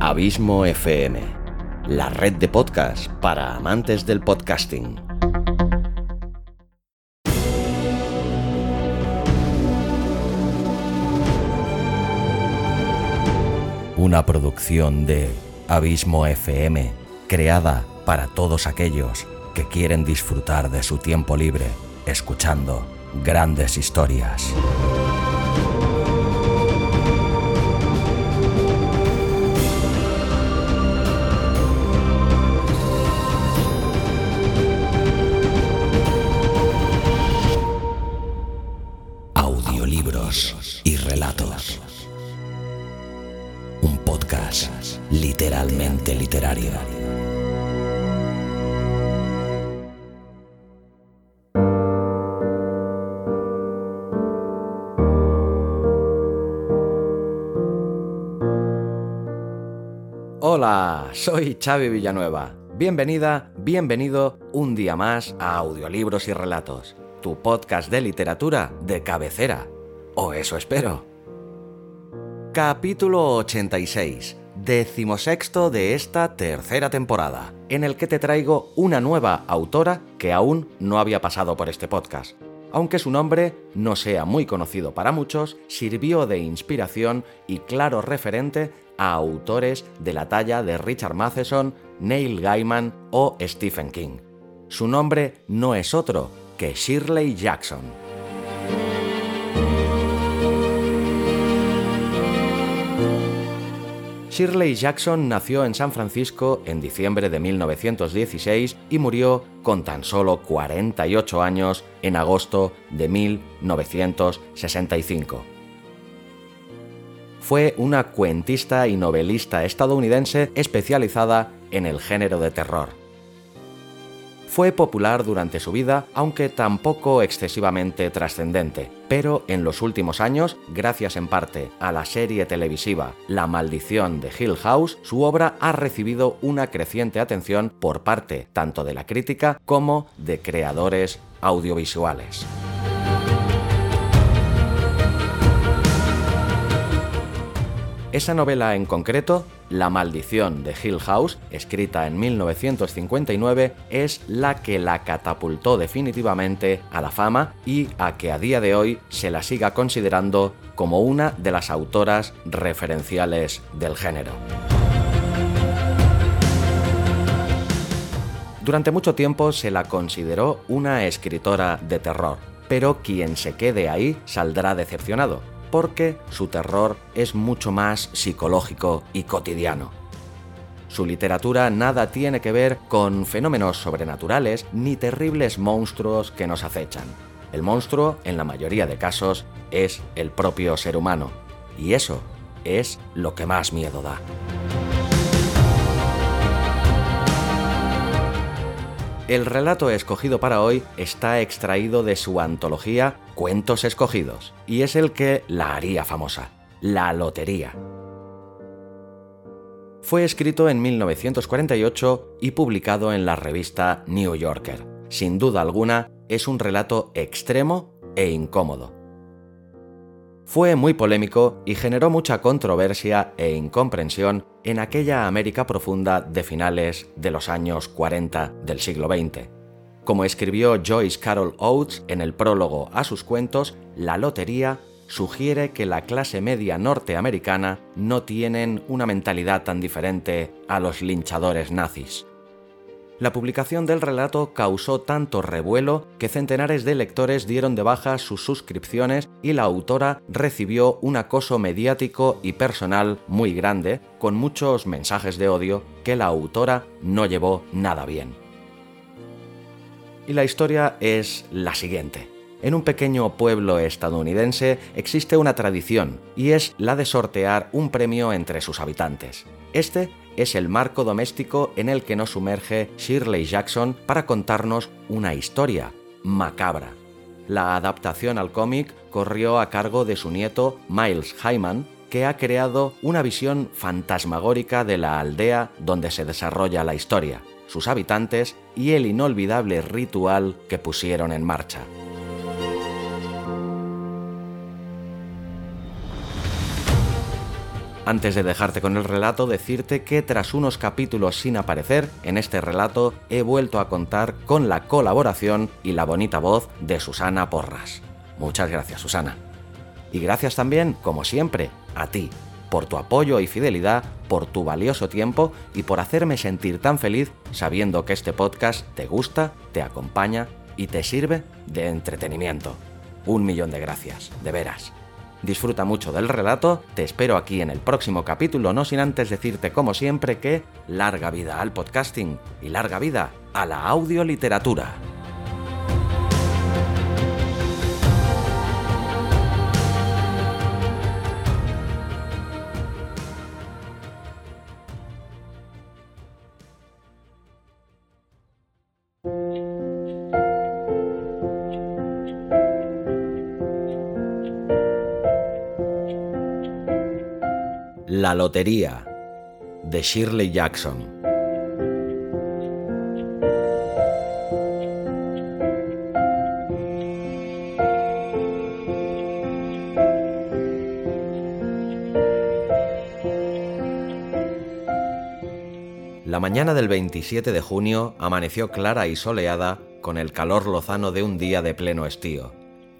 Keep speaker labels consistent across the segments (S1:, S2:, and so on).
S1: Abismo FM, la red de podcast para amantes del podcasting. Una producción de Abismo FM, creada para todos aquellos que quieren disfrutar de su tiempo libre escuchando grandes historias. Hola, soy Xavi Villanueva. Bienvenida, bienvenido un día más a Audiolibros y Relatos, tu podcast de literatura de cabecera. O eso espero. Capítulo 86, decimosexto de esta tercera temporada, en el que te traigo una nueva autora que aún no había pasado por este podcast. Aunque su nombre no sea muy conocido para muchos, sirvió de inspiración y claro referente a autores de la talla de Richard Matheson, Neil Gaiman o Stephen King. Su nombre no es otro que Shirley Jackson. Shirley Jackson nació en San Francisco en diciembre de 1916 y murió con tan solo 48 años en agosto de 1965. Fue una cuentista y novelista estadounidense especializada en el género de terror fue popular durante su vida, aunque tampoco excesivamente trascendente. Pero en los últimos años, gracias en parte a la serie televisiva La maldición de Hill House, su obra ha recibido una creciente atención por parte tanto de la crítica como de creadores audiovisuales. Esa novela en concreto, La maldición de Hill House, escrita en 1959, es la que la catapultó definitivamente a la fama y a que a día de hoy se la siga considerando como una de las autoras referenciales del género. Durante mucho tiempo se la consideró una escritora de terror, pero quien se quede ahí saldrá decepcionado porque su terror es mucho más psicológico y cotidiano. Su literatura nada tiene que ver con fenómenos sobrenaturales ni terribles monstruos que nos acechan. El monstruo, en la mayoría de casos, es el propio ser humano. Y eso es lo que más miedo da. El relato escogido para hoy está extraído de su antología Cuentos Escogidos y es el que la haría famosa, La Lotería. Fue escrito en 1948 y publicado en la revista New Yorker. Sin duda alguna, es un relato extremo e incómodo fue muy polémico y generó mucha controversia e incomprensión en aquella América profunda de finales de los años 40 del siglo XX. Como escribió Joyce Carol Oates en el prólogo a sus cuentos, la lotería sugiere que la clase media norteamericana no tienen una mentalidad tan diferente a los linchadores nazis la publicación del relato causó tanto revuelo que centenares de lectores dieron de baja sus suscripciones y la autora recibió un acoso mediático y personal muy grande, con muchos mensajes de odio que la autora no llevó nada bien. Y la historia es la siguiente. En un pequeño pueblo estadounidense existe una tradición y es la de sortear un premio entre sus habitantes. Este es el marco doméstico en el que nos sumerge Shirley Jackson para contarnos una historia macabra. La adaptación al cómic corrió a cargo de su nieto Miles Hyman, que ha creado una visión fantasmagórica de la aldea donde se desarrolla la historia, sus habitantes y el inolvidable ritual que pusieron en marcha. Antes de dejarte con el relato, decirte que tras unos capítulos sin aparecer, en este relato he vuelto a contar con la colaboración y la bonita voz de Susana Porras. Muchas gracias, Susana. Y gracias también, como siempre, a ti, por tu apoyo y fidelidad, por tu valioso tiempo y por hacerme sentir tan feliz sabiendo que este podcast te gusta, te acompaña y te sirve de entretenimiento. Un millón de gracias, de veras. Disfruta mucho del relato, te espero aquí en el próximo capítulo, no sin antes decirte como siempre que larga vida al podcasting y larga vida a la audioliteratura. Lotería de Shirley Jackson. La mañana del 27 de junio amaneció clara y soleada con el calor lozano de un día de pleno estío.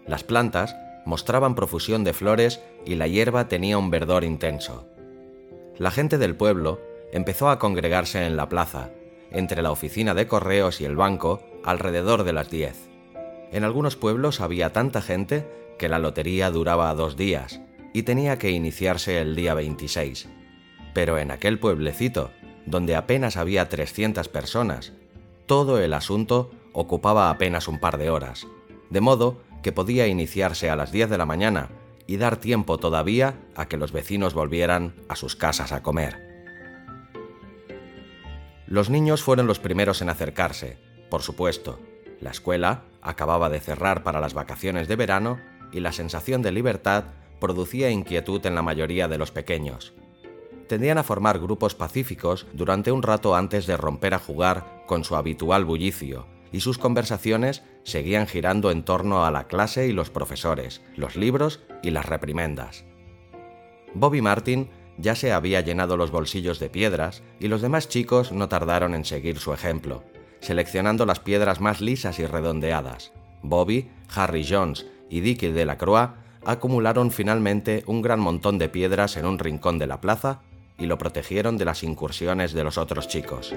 S1: Las plantas mostraban profusión de flores y la hierba tenía un verdor intenso la gente del pueblo empezó a congregarse en la plaza, entre la oficina de correos y el banco, alrededor de las 10. En algunos pueblos había tanta gente que la lotería duraba dos días y tenía que iniciarse el día 26. Pero en aquel pueblecito, donde apenas había 300 personas, todo el asunto ocupaba apenas un par de horas, de modo que podía iniciarse a las 10 de la mañana y dar tiempo todavía a que los vecinos volvieran a sus casas a comer. Los niños fueron los primeros en acercarse, por supuesto. La escuela acababa de cerrar para las vacaciones de verano y la sensación de libertad producía inquietud en la mayoría de los pequeños. Tendían a formar grupos pacíficos durante un rato antes de romper a jugar con su habitual bullicio, y sus conversaciones seguían girando en torno a la clase y los profesores, los libros y las reprimendas. Bobby Martin ya se había llenado los bolsillos de piedras y los demás chicos no tardaron en seguir su ejemplo, seleccionando las piedras más lisas y redondeadas. Bobby, Harry Jones y Dickie de la acumularon finalmente un gran montón de piedras en un rincón de la plaza y lo protegieron de las incursiones de los otros chicos.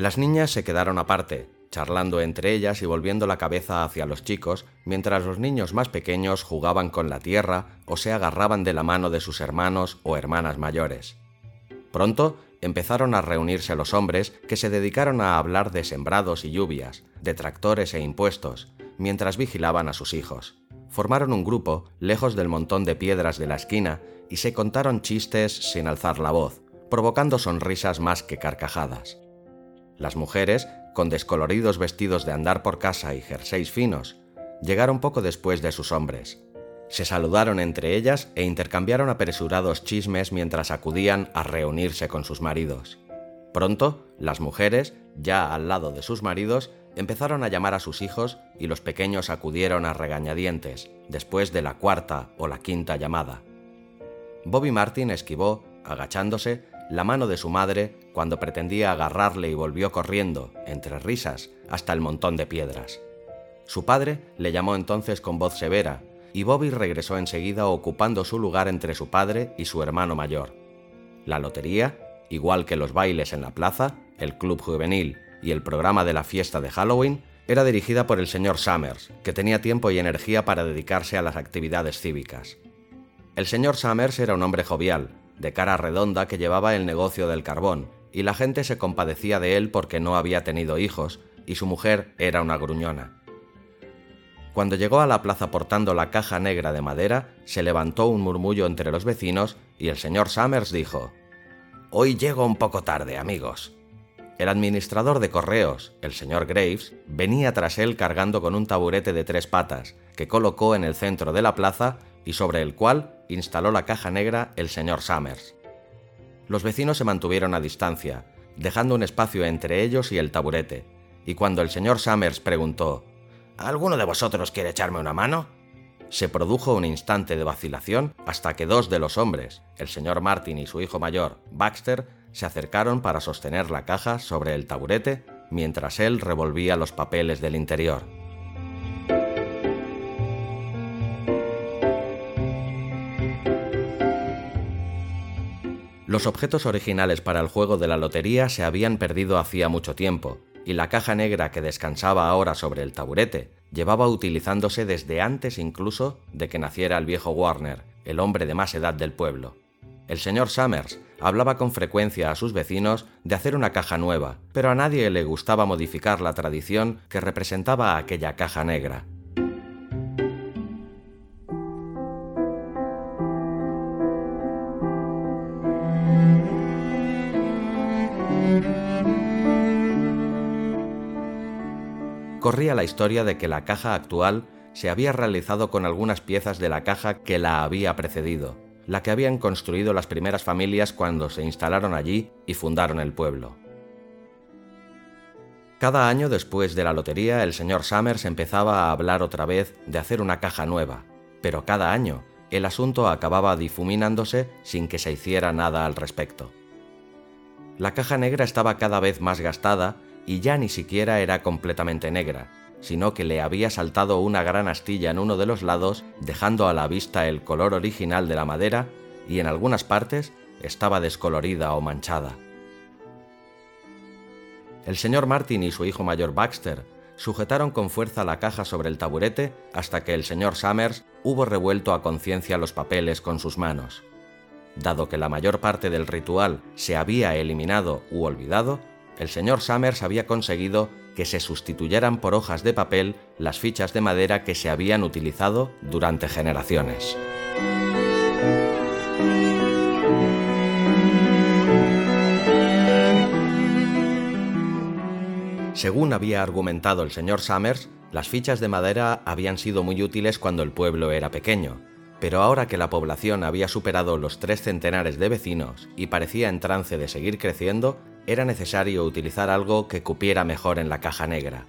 S1: Las niñas se quedaron aparte, charlando entre ellas y volviendo la cabeza hacia los chicos, mientras los niños más pequeños jugaban con la tierra o se agarraban de la mano de sus hermanos o hermanas mayores. Pronto empezaron a reunirse los hombres que se dedicaron a hablar de sembrados y lluvias, de tractores e impuestos, mientras vigilaban a sus hijos. Formaron un grupo lejos del montón de piedras de la esquina y se contaron chistes sin alzar la voz, provocando sonrisas más que carcajadas. Las mujeres, con descoloridos vestidos de andar por casa y jerseys finos, llegaron poco después de sus hombres. Se saludaron entre ellas e intercambiaron apresurados chismes mientras acudían a reunirse con sus maridos. Pronto, las mujeres, ya al lado de sus maridos, empezaron a llamar a sus hijos y los pequeños acudieron a regañadientes, después de la cuarta o la quinta llamada. Bobby Martin esquivó, agachándose, la mano de su madre cuando pretendía agarrarle y volvió corriendo, entre risas, hasta el montón de piedras. Su padre le llamó entonces con voz severa, y Bobby regresó enseguida ocupando su lugar entre su padre y su hermano mayor. La lotería, igual que los bailes en la plaza, el club juvenil y el programa de la fiesta de Halloween, era dirigida por el señor Summers, que tenía tiempo y energía para dedicarse a las actividades cívicas. El señor Summers era un hombre jovial, de cara redonda que llevaba el negocio del carbón, y la gente se compadecía de él porque no había tenido hijos, y su mujer era una gruñona. Cuando llegó a la plaza portando la caja negra de madera, se levantó un murmullo entre los vecinos y el señor Summers dijo, Hoy llego un poco tarde, amigos. El administrador de correos, el señor Graves, venía tras él cargando con un taburete de tres patas, que colocó en el centro de la plaza y sobre el cual instaló la caja negra el señor Summers. Los vecinos se mantuvieron a distancia, dejando un espacio entre ellos y el taburete, y cuando el señor Summers preguntó ¿Alguno de vosotros quiere echarme una mano? Se produjo un instante de vacilación hasta que dos de los hombres, el señor Martin y su hijo mayor, Baxter, se acercaron para sostener la caja sobre el taburete mientras él revolvía los papeles del interior. Los objetos originales para el juego de la lotería se habían perdido hacía mucho tiempo, y la caja negra que descansaba ahora sobre el taburete llevaba utilizándose desde antes incluso de que naciera el viejo Warner, el hombre de más edad del pueblo. El señor Summers hablaba con frecuencia a sus vecinos de hacer una caja nueva, pero a nadie le gustaba modificar la tradición que representaba aquella caja negra. Corría la historia de que la caja actual se había realizado con algunas piezas de la caja que la había precedido, la que habían construido las primeras familias cuando se instalaron allí y fundaron el pueblo. Cada año después de la lotería el señor Summers empezaba a hablar otra vez de hacer una caja nueva, pero cada año el asunto acababa difuminándose sin que se hiciera nada al respecto. La caja negra estaba cada vez más gastada y ya ni siquiera era completamente negra, sino que le había saltado una gran astilla en uno de los lados, dejando a la vista el color original de la madera y en algunas partes estaba descolorida o manchada. El señor Martin y su hijo mayor Baxter sujetaron con fuerza la caja sobre el taburete hasta que el señor Summers hubo revuelto a conciencia los papeles con sus manos. Dado que la mayor parte del ritual se había eliminado u olvidado, el señor Summers había conseguido que se sustituyeran por hojas de papel las fichas de madera que se habían utilizado durante generaciones. Según había argumentado el señor Summers, las fichas de madera habían sido muy útiles cuando el pueblo era pequeño, pero ahora que la población había superado los tres centenares de vecinos y parecía en trance de seguir creciendo, era necesario utilizar algo que cupiera mejor en la caja negra.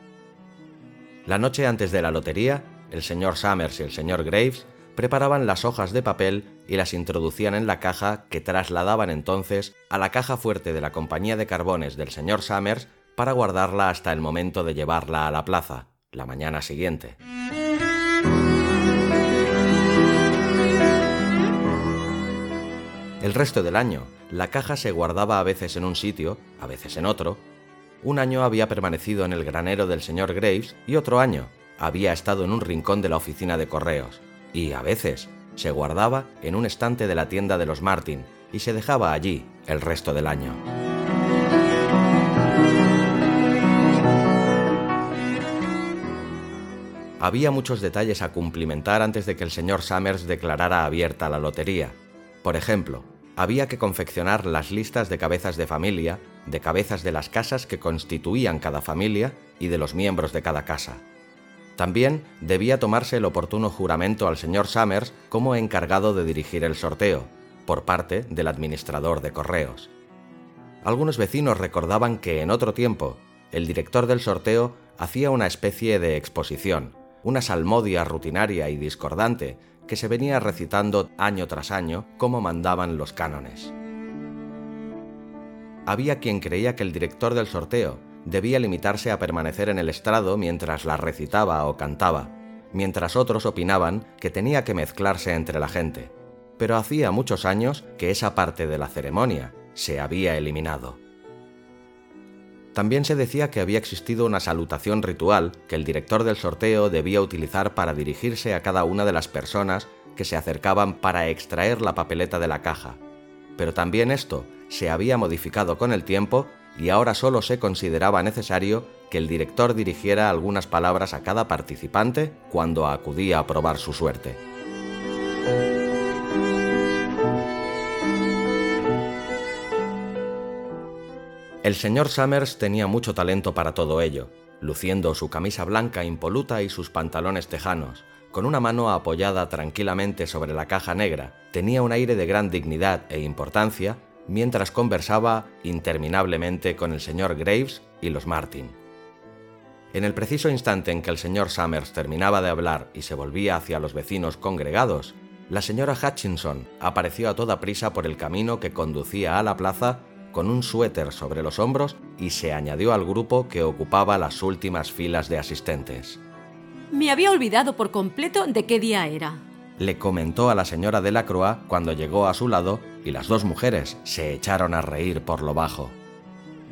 S1: La noche antes de la lotería, el señor Summers y el señor Graves preparaban las hojas de papel y las introducían en la caja que trasladaban entonces a la caja fuerte de la compañía de carbones del señor Summers para guardarla hasta el momento de llevarla a la plaza, la mañana siguiente. El resto del año, la caja se guardaba a veces en un sitio, a veces en otro. Un año había permanecido en el granero del señor Graves y otro año había estado en un rincón de la oficina de correos. Y a veces se guardaba en un estante de la tienda de los Martin y se dejaba allí el resto del año. Había muchos detalles a cumplimentar antes de que el señor Summers declarara abierta la lotería. Por ejemplo, había que confeccionar las listas de cabezas de familia, de cabezas de las casas que constituían cada familia y de los miembros de cada casa. También debía tomarse el oportuno juramento al señor Summers como encargado de dirigir el sorteo, por parte del administrador de correos. Algunos vecinos recordaban que en otro tiempo el director del sorteo hacía una especie de exposición, una salmodia rutinaria y discordante que se venía recitando año tras año como mandaban los cánones. Había quien creía que el director del sorteo debía limitarse a permanecer en el estrado mientras la recitaba o cantaba, mientras otros opinaban que tenía que mezclarse entre la gente. Pero hacía muchos años que esa parte de la ceremonia se había eliminado. También se decía que había existido una salutación ritual que el director del sorteo debía utilizar para dirigirse a cada una de las personas que se acercaban para extraer la papeleta de la caja. Pero también esto se había modificado con el tiempo y ahora solo se consideraba necesario que el director dirigiera algunas palabras a cada participante cuando acudía a probar su suerte. El señor Summers tenía mucho talento para todo ello, luciendo su camisa blanca impoluta y sus pantalones tejanos, con una mano apoyada tranquilamente sobre la caja negra, tenía un aire de gran dignidad e importancia mientras conversaba interminablemente con el señor Graves y los Martin. En el preciso instante en que el señor Summers terminaba de hablar y se volvía hacia los vecinos congregados, la señora Hutchinson apareció a toda prisa por el camino que conducía a la plaza con un suéter sobre los hombros y se añadió al grupo que ocupaba las últimas filas de asistentes.
S2: Me había olvidado por completo de qué día era.
S1: Le comentó a la señora de la Croix cuando llegó a su lado y las dos mujeres se echaron a reír por lo bajo.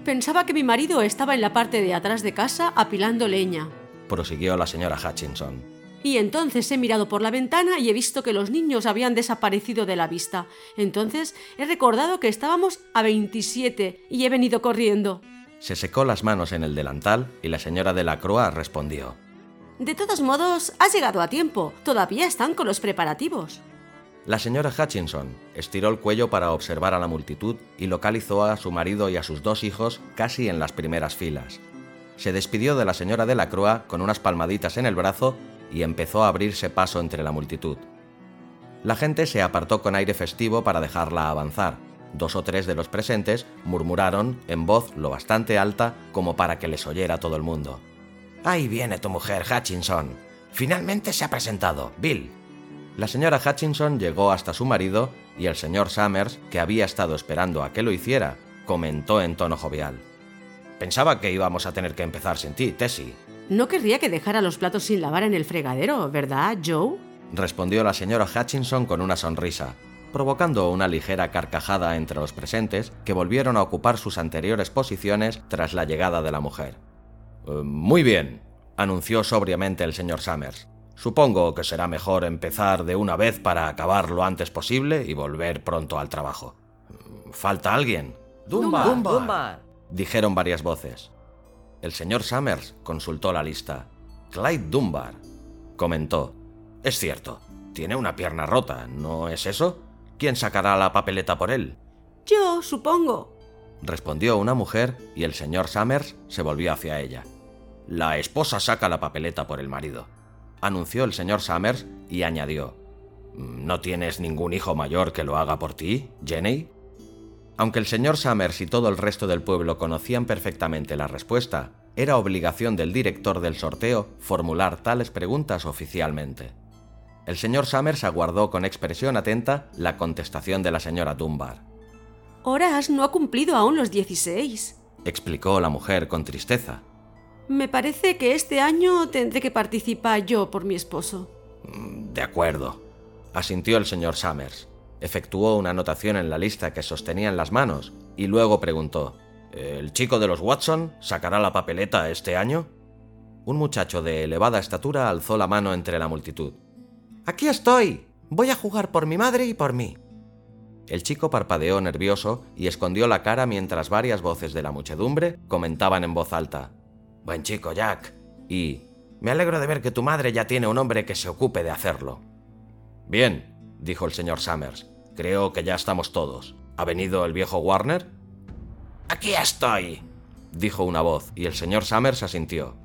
S2: Pensaba que mi marido estaba en la parte de atrás de casa apilando leña.
S1: Prosiguió la señora Hutchinson.
S2: Y entonces he mirado por la ventana y he visto que los niños habían desaparecido de la vista. Entonces he recordado que estábamos a 27 y he venido corriendo.
S1: Se secó las manos en el delantal y la señora de la Croix respondió.
S2: De todos modos, has llegado a tiempo. Todavía están con los preparativos.
S1: La señora Hutchinson estiró el cuello para observar a la multitud y localizó a su marido y a sus dos hijos casi en las primeras filas. Se despidió de la señora de la Croix con unas palmaditas en el brazo y empezó a abrirse paso entre la multitud. La gente se apartó con aire festivo para dejarla avanzar. Dos o tres de los presentes murmuraron en voz lo bastante alta como para que les oyera todo el mundo. Ahí viene tu mujer, Hutchinson. Finalmente se ha presentado, Bill. La señora Hutchinson llegó hasta su marido y el señor Summers, que había estado esperando a que lo hiciera, comentó en tono jovial. Pensaba que íbamos a tener que empezar sin ti, Tessie.
S2: No querría que dejara los platos sin lavar en el fregadero, ¿verdad, Joe?
S1: Respondió la señora Hutchinson con una sonrisa, provocando una ligera carcajada entre los presentes que volvieron a ocupar sus anteriores posiciones tras la llegada de la mujer. «Eh, muy bien, anunció sobriamente el señor Summers. Supongo que será mejor empezar de una vez para acabar lo antes posible y volver pronto al trabajo. ¿Falta alguien?
S3: Dunbar.
S1: dijeron varias voces. El señor Summers consultó la lista. Clyde Dunbar, comentó. Es cierto, tiene una pierna rota, ¿no es eso? ¿Quién sacará la papeleta por él?
S2: Yo, supongo.
S1: Respondió una mujer y el señor Summers se volvió hacia ella. La esposa saca la papeleta por el marido anunció el señor Summers y añadió, ¿No tienes ningún hijo mayor que lo haga por ti, Jenny? Aunque el señor Summers y todo el resto del pueblo conocían perfectamente la respuesta, era obligación del director del sorteo formular tales preguntas oficialmente. El señor Summers aguardó con expresión atenta la contestación de la señora Dunbar.
S2: Horas no ha cumplido aún los 16,
S1: explicó la mujer con tristeza.
S2: Me parece que este año tendré que participar yo por mi esposo.
S1: Mm, de acuerdo, asintió el señor Summers. Efectuó una anotación en la lista que sostenía en las manos y luego preguntó, ¿El chico de los Watson sacará la papeleta este año? Un muchacho de elevada estatura alzó la mano entre la multitud. Aquí estoy. Voy a jugar por mi madre y por mí. El chico parpadeó nervioso y escondió la cara mientras varias voces de la muchedumbre comentaban en voz alta. Buen chico, Jack. Y... Me alegro de ver que tu madre ya tiene un hombre que se ocupe de hacerlo. Bien, dijo el señor Summers. Creo que ya estamos todos. ¿Ha venido el viejo Warner? Aquí estoy, dijo una voz, y el señor Summers asintió.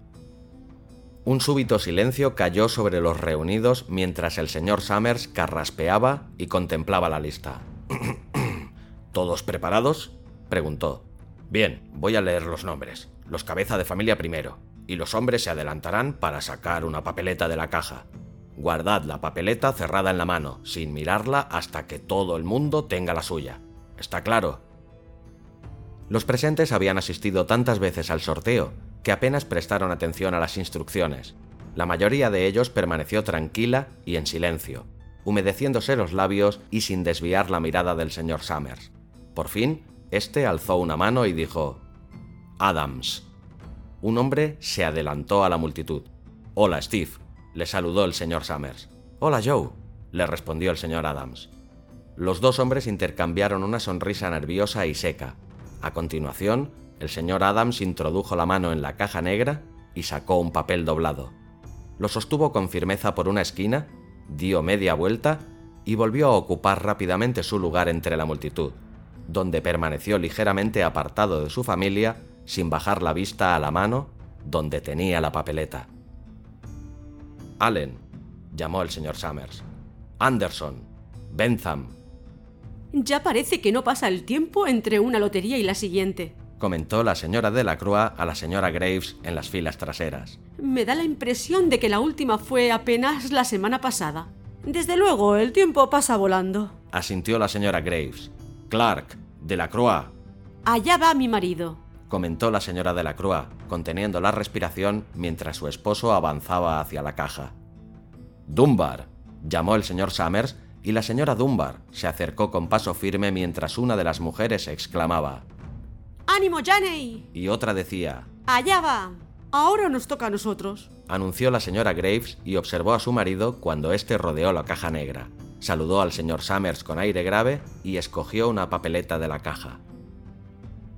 S1: Un súbito silencio cayó sobre los reunidos mientras el señor Summers carraspeaba y contemplaba la lista. ¿Todos preparados? preguntó. Bien, voy a leer los nombres los cabeza de familia primero, y los hombres se adelantarán para sacar una papeleta de la caja. Guardad la papeleta cerrada en la mano, sin mirarla hasta que todo el mundo tenga la suya. ¿Está claro? Los presentes habían asistido tantas veces al sorteo que apenas prestaron atención a las instrucciones. La mayoría de ellos permaneció tranquila y en silencio, humedeciéndose los labios y sin desviar la mirada del señor Summers. Por fin, este alzó una mano y dijo: Adams. Un hombre se adelantó a la multitud. Hola, Steve, le saludó el señor Summers. Hola, Joe, le respondió el señor Adams. Los dos hombres intercambiaron una sonrisa nerviosa y seca. A continuación, el señor Adams introdujo la mano en la caja negra y sacó un papel doblado. Lo sostuvo con firmeza por una esquina, dio media vuelta y volvió a ocupar rápidamente su lugar entre la multitud, donde permaneció ligeramente apartado de su familia sin bajar la vista a la mano donde tenía la papeleta. Allen, llamó el señor Summers. Anderson, Bentham.
S2: Ya parece que no pasa el tiempo entre una lotería y la siguiente,
S1: comentó la señora de la Croix a la señora Graves en las filas traseras.
S2: Me da la impresión de que la última fue apenas la semana pasada. Desde luego, el tiempo pasa volando.
S1: Asintió la señora Graves. Clark, de la Croix.
S2: Allá va mi marido,
S1: comentó la señora de la Croix, conteniendo la respiración mientras su esposo avanzaba hacia la caja. Dunbar, llamó el señor Summers y la señora Dunbar se acercó con paso firme mientras una de las mujeres exclamaba
S2: ¡Ánimo, Janey!
S1: y otra decía
S2: Allá va. Ahora nos toca a nosotros.
S1: anunció la señora Graves y observó a su marido cuando éste rodeó la caja negra. Saludó al señor Summers con aire grave y escogió una papeleta de la caja.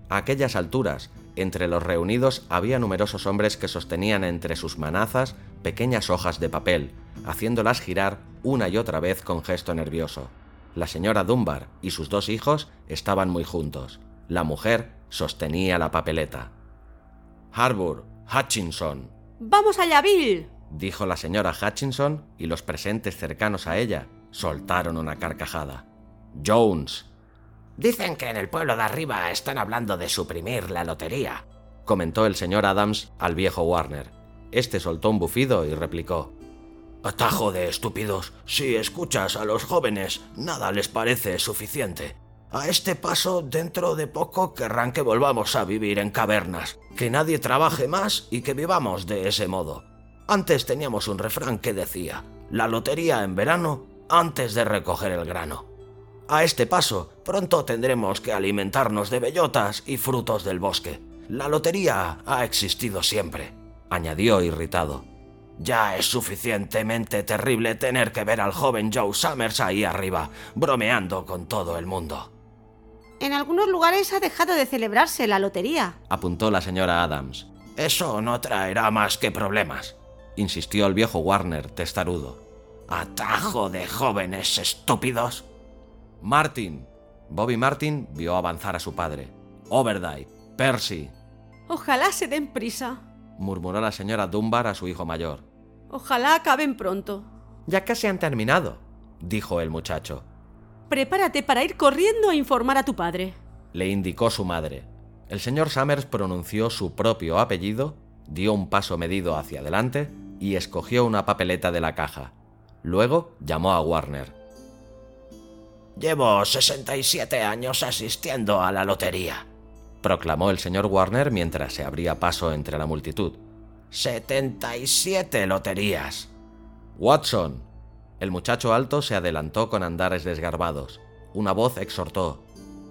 S1: A aquellas alturas, entre los reunidos había numerosos hombres que sostenían entre sus manazas pequeñas hojas de papel, haciéndolas girar una y otra vez con gesto nervioso. La señora Dunbar y sus dos hijos estaban muy juntos. La mujer sostenía la papeleta. Harbour, Hutchinson,
S2: ¡Vamos allá, Bill!
S1: dijo la señora Hutchinson y los presentes cercanos a ella soltaron una carcajada. Jones,
S3: Dicen que en el pueblo de arriba están hablando de suprimir la lotería.
S1: comentó el señor Adams al viejo Warner. Este soltó un bufido y replicó.
S4: Atajo de estúpidos. Si escuchas a los jóvenes, nada les parece suficiente. A este paso, dentro de poco querrán que volvamos a vivir en cavernas, que nadie trabaje más y que vivamos de ese modo. Antes teníamos un refrán que decía, la lotería en verano antes de recoger el grano. A este paso, pronto tendremos que alimentarnos de bellotas y frutos del bosque. La lotería ha existido siempre,
S1: añadió irritado.
S4: Ya es suficientemente terrible tener que ver al joven Joe Summers ahí arriba, bromeando con todo el mundo.
S2: En algunos lugares ha dejado de celebrarse la lotería.
S1: apuntó la señora Adams.
S4: Eso no traerá más que problemas.
S1: Insistió el viejo Warner, testarudo.
S4: Atajo de jóvenes estúpidos.
S1: Martin. Bobby Martin vio avanzar a su padre. Overdye. Percy.
S2: Ojalá se den prisa.
S1: murmuró la señora Dunbar a su hijo mayor.
S2: Ojalá acaben pronto.
S1: Ya casi han terminado, dijo el muchacho.
S2: Prepárate para ir corriendo a informar a tu padre.
S1: Le indicó su madre. El señor Summers pronunció su propio apellido, dio un paso medido hacia adelante y escogió una papeleta de la caja. Luego llamó a Warner.
S4: Llevo 67 años asistiendo a la lotería.
S1: proclamó el señor Warner mientras se abría paso entre la multitud.
S4: 77 loterías.
S1: Watson. El muchacho alto se adelantó con andares desgarbados. Una voz exhortó.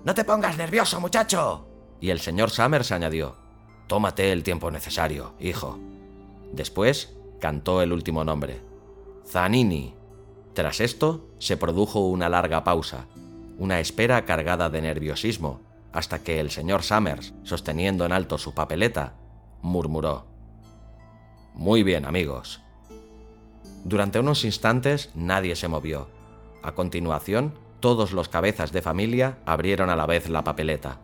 S4: No te pongas nervioso, muchacho.
S1: Y el señor Summers añadió. Tómate el tiempo necesario, hijo. Después cantó el último nombre. Zanini. Tras esto se produjo una larga pausa, una espera cargada de nerviosismo, hasta que el señor Summers, sosteniendo en alto su papeleta, murmuró. Muy bien, amigos. Durante unos instantes nadie se movió. A continuación, todos los cabezas de familia abrieron a la vez la papeleta.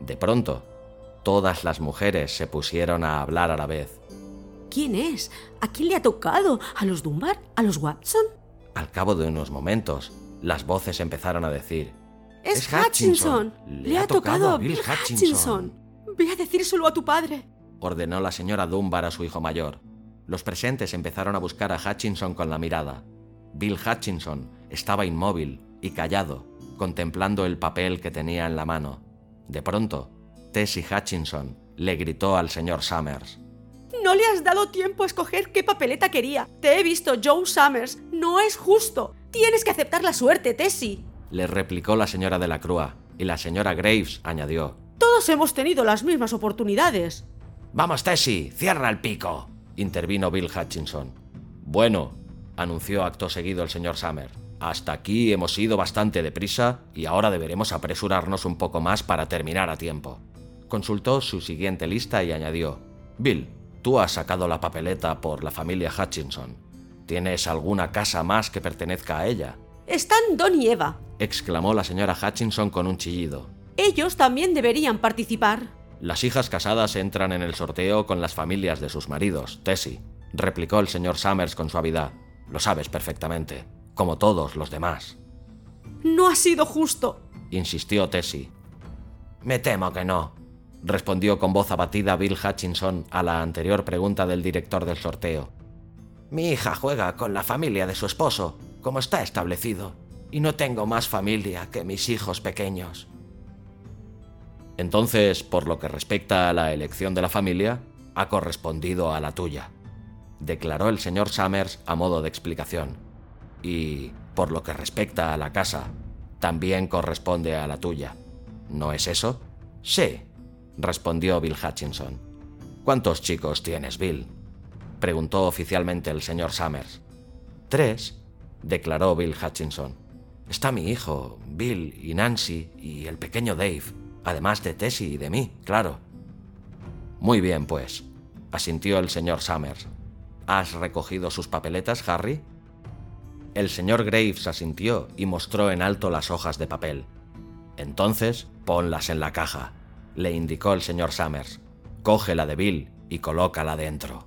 S1: De pronto, todas las mujeres se pusieron a hablar a la vez.
S2: ¿Quién es? ¿A quién le ha tocado? ¿A los Dunbar? ¿A los Watson?
S1: Al cabo de unos momentos, las voces empezaron a decir,
S2: Es,
S1: Es Hutchinson.
S2: Hutchinson. Le, ha tocado a Bill Hutchinson. Ve a decírselo a tu padre.
S1: ordenó la señora Dunbar a su hijo mayor. Los presentes empezaron a buscar a Hutchinson con la mirada. Bill Hutchinson estaba inmóvil y callado, contemplando el papel que tenía en la mano. De pronto, Tessie Hutchinson le gritó al señor Summers.
S2: No le has dado tiempo a escoger qué papeleta quería. Te he visto, Joe Summers. No es justo. Tienes que aceptar la suerte, Tessie.
S1: Le replicó la señora de la Crua, y la señora Graves añadió.
S2: Todos hemos tenido las mismas oportunidades.
S4: Vamos, Tessie, cierra el pico.
S1: intervino Bill Hutchinson. Bueno, anunció acto seguido el señor Summer. Hasta aquí hemos ido bastante deprisa y ahora deberemos apresurarnos un poco más para terminar a tiempo. Consultó su siguiente lista y añadió, Bill, tú has sacado la papeleta por la familia Hutchinson. ¿Tienes alguna casa más que pertenezca a ella?
S2: Están Don y Eva.
S1: exclamó la señora Hutchinson con un chillido.
S2: Ellos también deberían participar.
S1: Las hijas casadas entran en el sorteo con las familias de sus maridos, Tessie, replicó el señor Summers con suavidad. Lo sabes perfectamente, como todos los demás,
S2: No ha sido justo.
S1: insistió Tessie.
S4: Me temo que no.
S1: Respondió con voz abatida Bill Hutchinson a la anterior pregunta del director del sorteo.
S3: Mi hija juega con la familia de su esposo, como está establecido, y no tengo más familia que mis hijos pequeños.
S1: Entonces, por lo que respecta a la elección de la familia, ha correspondido a la tuya, declaró el señor Summers a modo de explicación. Y, por lo que respecta a la casa, también corresponde a la tuya. ¿No es eso?
S3: Sí,
S1: respondió Bill Hutchinson. ¿Cuántos chicos tienes, Bill? preguntó oficialmente el señor Summers.
S3: Tres,
S1: declaró Bill Hutchinson.
S3: Está mi hijo, Bill y Nancy y el pequeño Dave, además de Tessie y de mí, claro.
S1: Muy bien, pues, asintió el señor Summers. ¿Has recogido sus papeletas, Harry? El señor Graves asintió y mostró en alto las hojas de papel. Entonces, ponlas en la caja, le indicó el señor Summers. Coge la de Bill y colócala dentro.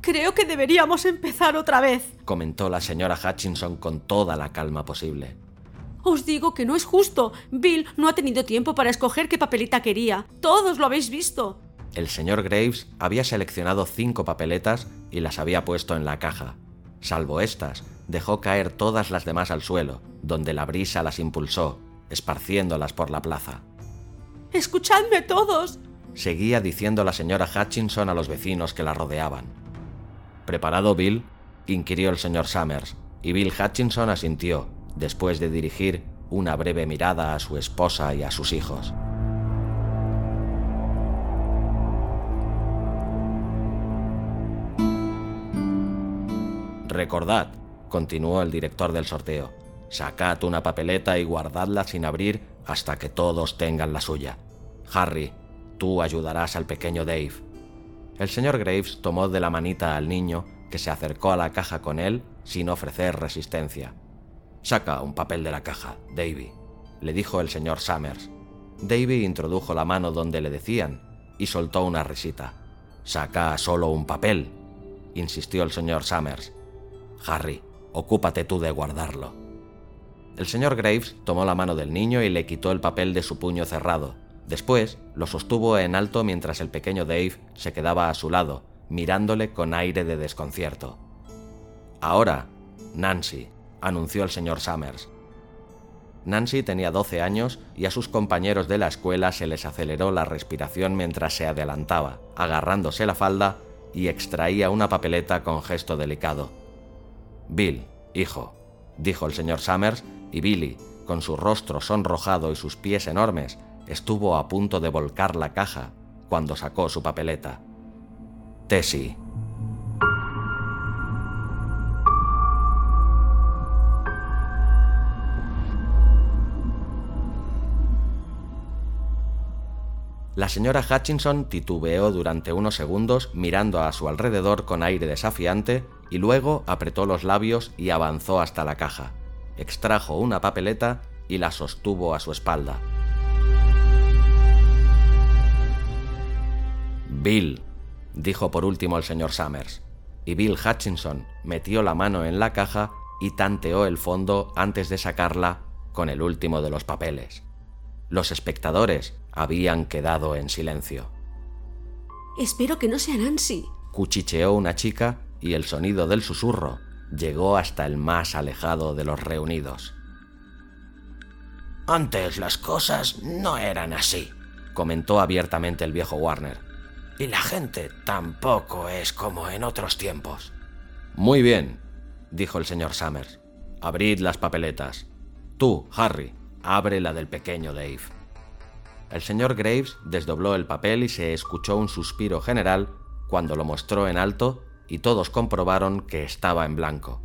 S2: Creo que deberíamos empezar otra vez,
S1: comentó la señora Hutchinson con toda la calma posible.
S2: Os digo que no es justo. Bill no ha tenido tiempo para escoger qué papelita quería. Todos lo habéis visto.
S1: El señor Graves había seleccionado cinco papeletas y las había puesto en la caja. Salvo estas, dejó caer todas las demás al suelo, donde la brisa las impulsó, esparciéndolas por la plaza.
S2: Escuchadme todos,
S1: seguía diciendo la señora Hutchinson a los vecinos que la rodeaban. ¿Preparado, Bill? inquirió el señor Summers, y Bill Hutchinson asintió, después de dirigir una breve mirada a su esposa y a sus hijos. Recordad, continuó el director del sorteo, sacad una papeleta y guardadla sin abrir hasta que todos tengan la suya. Harry, tú ayudarás al pequeño Dave. El señor Graves tomó de la manita al niño, que se acercó a la caja con él sin ofrecer resistencia. Saca un papel de la caja, Davy, le dijo el señor Summers. Davy introdujo la mano donde le decían y soltó una risita. Saca solo un papel, insistió el señor Summers. Harry, ocúpate tú de guardarlo. El señor Graves tomó la mano del niño y le quitó el papel de su puño cerrado, Después lo sostuvo en alto mientras el pequeño Dave se quedaba a su lado, mirándole con aire de desconcierto. Ahora, Nancy, anunció el señor Summers. Nancy tenía 12 años y a sus compañeros de la escuela se les aceleró la respiración mientras se adelantaba, agarrándose la falda y extraía una papeleta con gesto delicado. Bill, hijo, dijo el señor Summers, y Billy, con su rostro sonrojado y sus pies enormes, estuvo a punto de volcar la caja cuando sacó su papeleta. Tessie. La señora Hutchinson titubeó durante unos segundos mirando a su alrededor con aire desafiante y luego apretó los labios y avanzó hasta la caja. Extrajo una papeleta y la sostuvo a su espalda. Bill, dijo por último el señor Summers, y Bill Hutchinson metió la mano en la caja y tanteó el fondo antes de sacarla con el último de los papeles. Los espectadores habían quedado en silencio.
S2: Espero que no sea Nancy,
S1: cuchicheó una chica y el sonido del susurro llegó hasta el más alejado de los reunidos.
S3: Antes las cosas no eran así,
S1: comentó abiertamente el viejo Warner.
S3: Y la gente tampoco es como en otros tiempos.
S1: Muy bien, dijo el señor Summers. Abrid las papeletas. Tú, Harry, abre la del pequeño Dave. El señor Graves desdobló el papel y se escuchó un suspiro general cuando lo mostró en alto y todos comprobaron que estaba en blanco.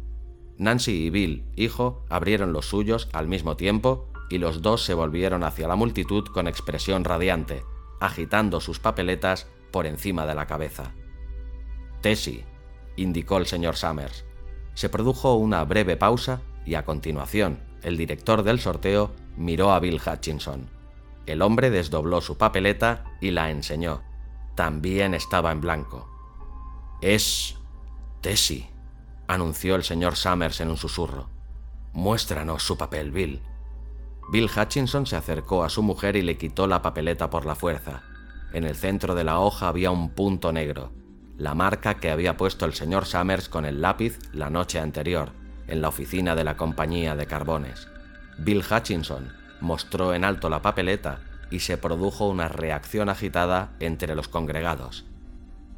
S1: Nancy y Bill, hijo, abrieron los suyos al mismo tiempo y los dos se volvieron hacia la multitud con expresión radiante, agitando sus papeletas por encima de la cabeza. Tessie, indicó el señor Summers. Se produjo una breve pausa y a continuación el director del sorteo miró a Bill Hutchinson. El hombre desdobló su papeleta y la enseñó. También estaba en blanco. Es... Tessie, anunció el señor Summers en un susurro. Muéstranos su papel, Bill. Bill Hutchinson se acercó a su mujer y le quitó la papeleta por la fuerza. En el centro de la hoja había un punto negro, la marca que había puesto el señor Summers con el lápiz la noche anterior, en la oficina de la compañía de carbones. Bill Hutchinson mostró en alto la papeleta y se produjo una reacción agitada entre los congregados.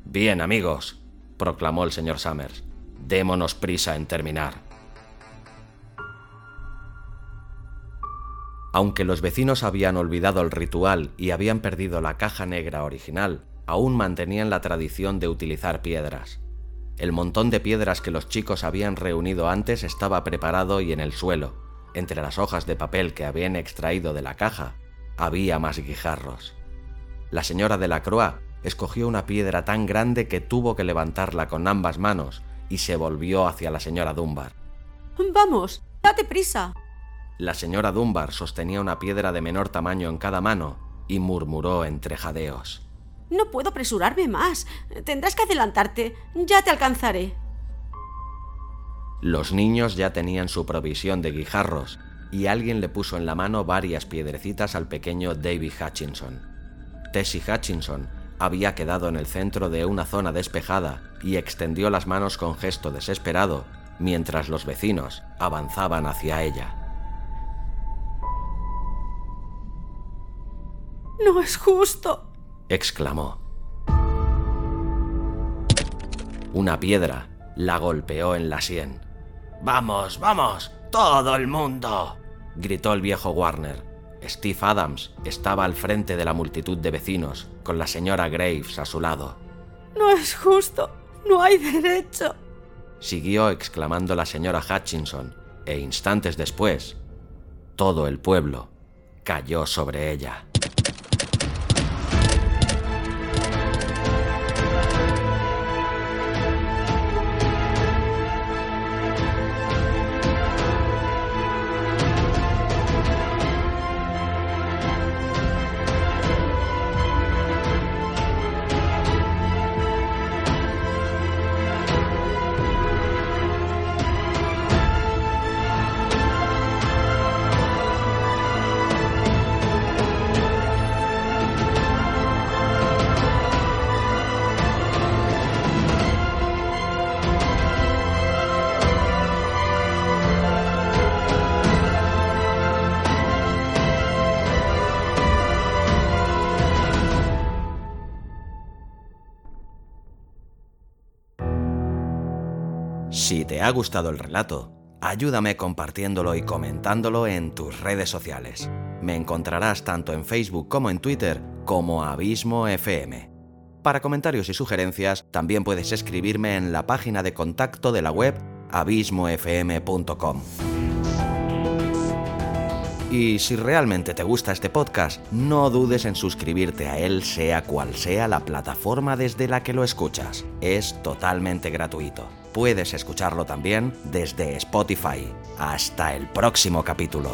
S1: Bien, amigos, proclamó el señor Summers, démonos prisa en terminar. Aunque los vecinos habían olvidado el ritual y habían perdido la caja negra original, aún mantenían la tradición de utilizar piedras. El montón de piedras que los chicos habían reunido antes estaba preparado y en el suelo, entre las hojas de papel que habían extraído de la caja, había más guijarros. La señora de la Croix escogió una piedra tan grande que tuvo que levantarla con ambas manos y se volvió hacia la señora Dunbar.
S2: Vamos, date prisa.
S1: La señora Dunbar sostenía una piedra de menor tamaño en cada mano y murmuró entre jadeos.
S2: No puedo apresurarme más. Tendrás que adelantarte. Ya te alcanzaré.
S1: Los niños ya tenían su provisión de guijarros y alguien le puso en la mano varias piedrecitas al pequeño David Hutchinson. Tessie Hutchinson había quedado en el centro de una zona despejada y extendió las manos con gesto desesperado mientras los vecinos avanzaban hacia ella.
S2: No es justo,
S1: exclamó. Una piedra la golpeó en la sien.
S3: Vamos, vamos, todo el mundo,
S1: gritó el viejo Warner. Steve Adams estaba al frente de la multitud de vecinos, con la señora Graves a su lado.
S2: No es justo, no hay derecho.
S1: Siguió exclamando la señora Hutchinson, e instantes después, todo el pueblo cayó sobre ella. Te ha gustado el relato, ayúdame compartiéndolo y comentándolo en tus redes sociales. Me encontrarás tanto en Facebook como en Twitter como Abismo FM. Para comentarios y sugerencias, también puedes escribirme en la página de contacto de la web abismofm.com. Y si realmente te gusta este podcast, no dudes en suscribirte a él sea cual sea la plataforma desde la que lo escuchas. Es totalmente gratuito puedes escucharlo también desde Spotify. Hasta el próximo capítulo.